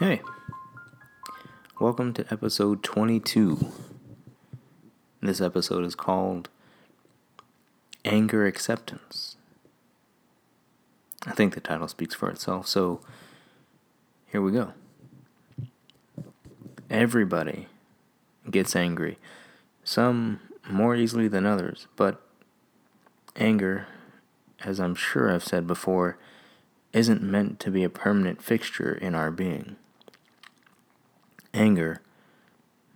Hey, welcome to episode 22. This episode is called Anger Acceptance. I think the title speaks for itself, so here we go. Everybody gets angry, some more easily than others, but anger, as I'm sure I've said before, isn't meant to be a permanent fixture in our being. Anger,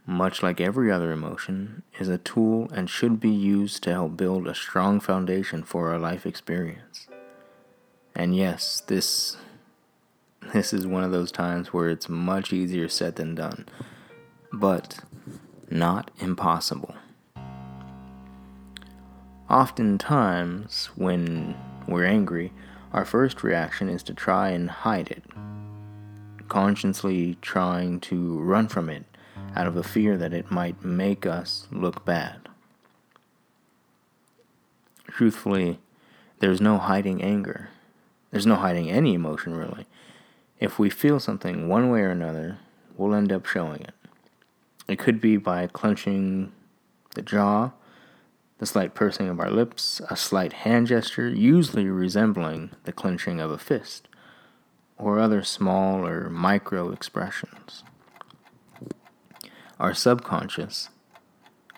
much like every other emotion, is a tool and should be used to help build a strong foundation for our life experience. And yes, this this is one of those times where it's much easier said than done, but not impossible. Oftentimes, when we're angry, our first reaction is to try and hide it, consciously trying to run from it out of a fear that it might make us look bad. Truthfully, there's no hiding anger. There's no hiding any emotion, really. If we feel something one way or another, we'll end up showing it. It could be by clenching the jaw the slight pursing of our lips, a slight hand gesture, usually resembling the clenching of a fist, or other small or micro expressions. Our subconscious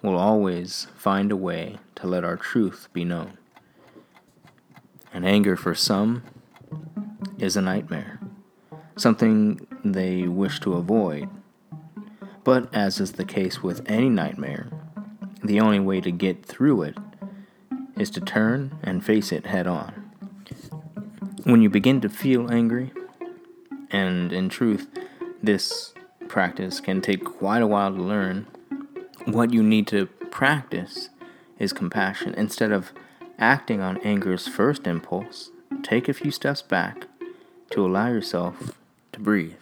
will always find a way to let our truth be known. And anger for some is a nightmare, something they wish to avoid. But as is the case with any nightmare, the only way to get through it is to turn and face it head on. When you begin to feel angry, and in truth, this practice can take quite a while to learn, what you need to practice is compassion. Instead of acting on anger's first impulse, take a few steps back to allow yourself to breathe.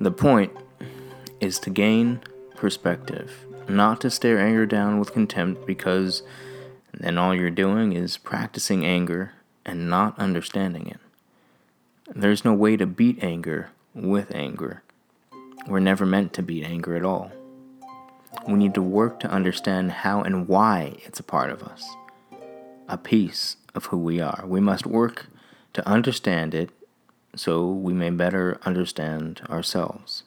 The point is to gain perspective not to stare anger down with contempt because then all you're doing is practicing anger and not understanding it. There's no way to beat anger with anger. We're never meant to beat anger at all. We need to work to understand how and why it's a part of us, a piece of who we are. We must work to understand it so we may better understand ourselves.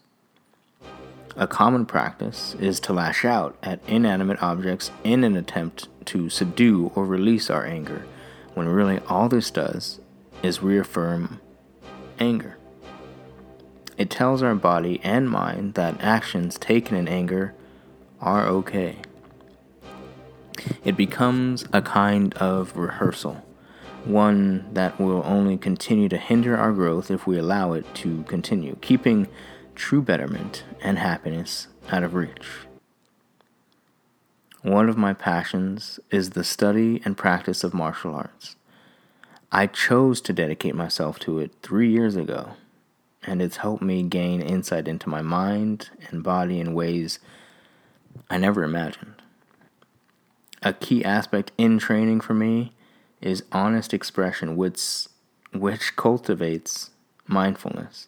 A common practice is to lash out at inanimate objects in an attempt to subdue or release our anger, when really all this does is reaffirm anger. It tells our body and mind that actions taken in anger are okay. It becomes a kind of rehearsal, one that will only continue to hinder our growth if we allow it to continue, keeping true betterment and happiness out of reach. One of my passions is the study and practice of martial arts. I chose to dedicate myself to it three years ago, and it's helped me gain insight into my mind and body in ways I never imagined. A key aspect in training for me is honest expression, which, which cultivates mindfulness.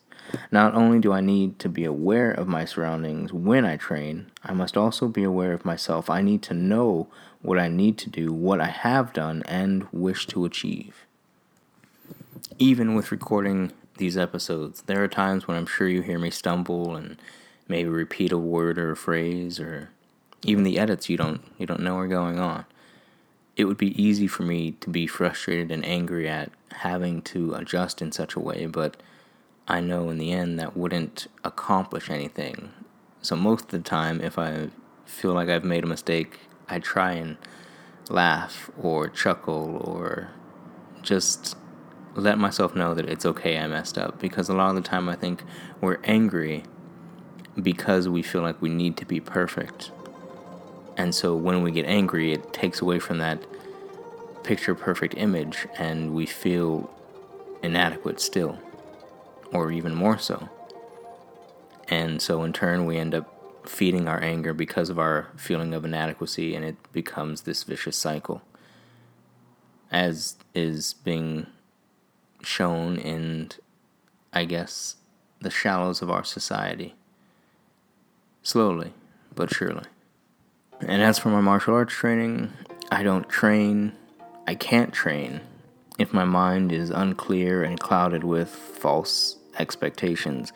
Not only do I need to be aware of my surroundings when I train, I must also be aware of myself. I need to know what I need to do, what I have done, and wish to achieve. Even with recording these episodes, there are times when I'm sure you hear me stumble and maybe repeat a word or a phrase or even the edits you don't you don't know are going on. It would be easy for me to be frustrated and angry at having to adjust in such a way, but I know in the end that wouldn't accomplish anything. So most of the time, if I feel like I've made a mistake, I try and laugh or chuckle or just let myself know that it's okay I messed up. Because a lot of the time, I think we're angry because we feel like we need to be perfect. And so when we get angry, it takes away from that picture perfect image and we feel inadequate still or even more so. And so, in turn, we end up feeding our anger because of our feeling of inadequacy, and it becomes this vicious cycle, as is being shown in I guess, the shallows of our society. Slowly, but surely. And as for my martial arts training, I don't train, I can't train if my mind is unclear and clouded with false expectations.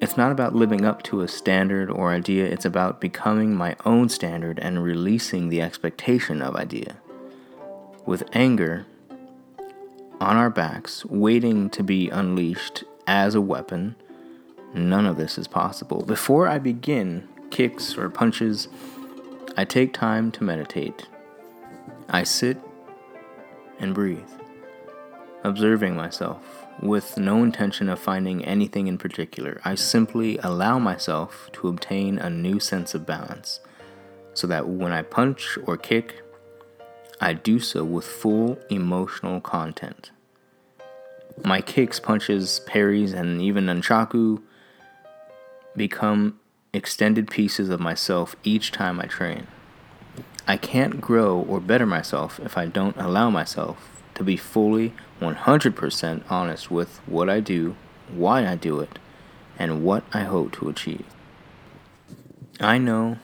It's not about living up to a standard or idea, it's about becoming my own standard and releasing the expectation of idea. With anger on our backs, waiting to be unleashed as a weapon, none of this is possible. Before I begin kicks or punches, I take time to meditate. I sit and breathe, observing myself with no intention of finding anything in particular. I simply allow myself to obtain a new sense of balance so that when I punch or kick, I do so with full emotional content. My kicks, punches, parries, and even nunchaku become extended pieces of myself each time I train. I can't grow or better myself if I don't allow myself to be fully 100% honest with what I do, why I do it, and what I hope to achieve. I know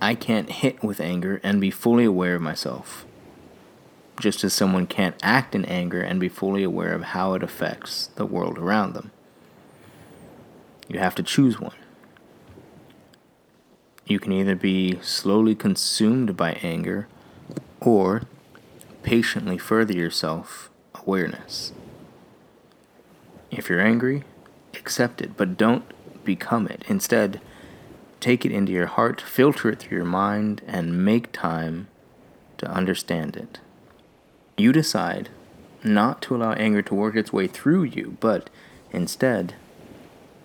I can't hit with anger and be fully aware of myself, just as someone can't act in anger and be fully aware of how it affects the world around them. You have to choose one. You can either be slowly consumed by anger or patiently further yourself awareness. If you're angry, accept it, but don't become it. Instead, take it into your heart, filter it through your mind, and make time to understand it. You decide not to allow anger to work its way through you, but instead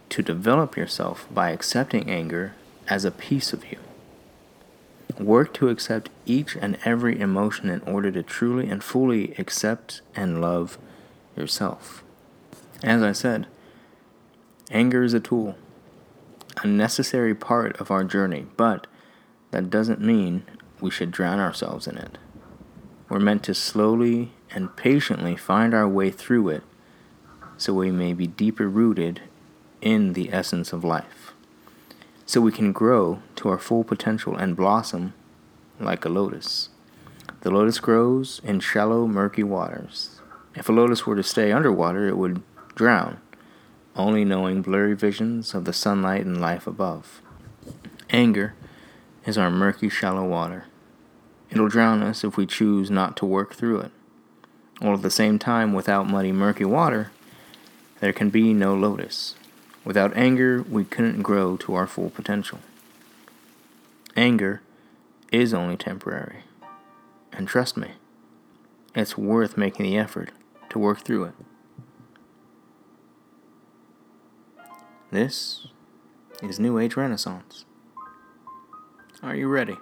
to develop yourself by accepting anger as a piece of you. Work to accept each and every emotion in order to truly and fully accept and love yourself. As I said, anger is a tool, a necessary part of our journey, but that doesn't mean we should drown ourselves in it. We're meant to slowly and patiently find our way through it so we may be deeper rooted in the essence of life so we can grow to our full potential and blossom like a lotus. The lotus grows in shallow, murky waters. If a lotus were to stay underwater, it would drown, only knowing blurry visions of the sunlight and life above. Anger is our murky, shallow water. It'll drown us if we choose not to work through it. While at the same time, without muddy, murky water, there can be no lotus. Without anger, we couldn't grow to our full potential. Anger is only temporary. And trust me, it's worth making the effort to work through it. This is New Age Renaissance. Are you ready?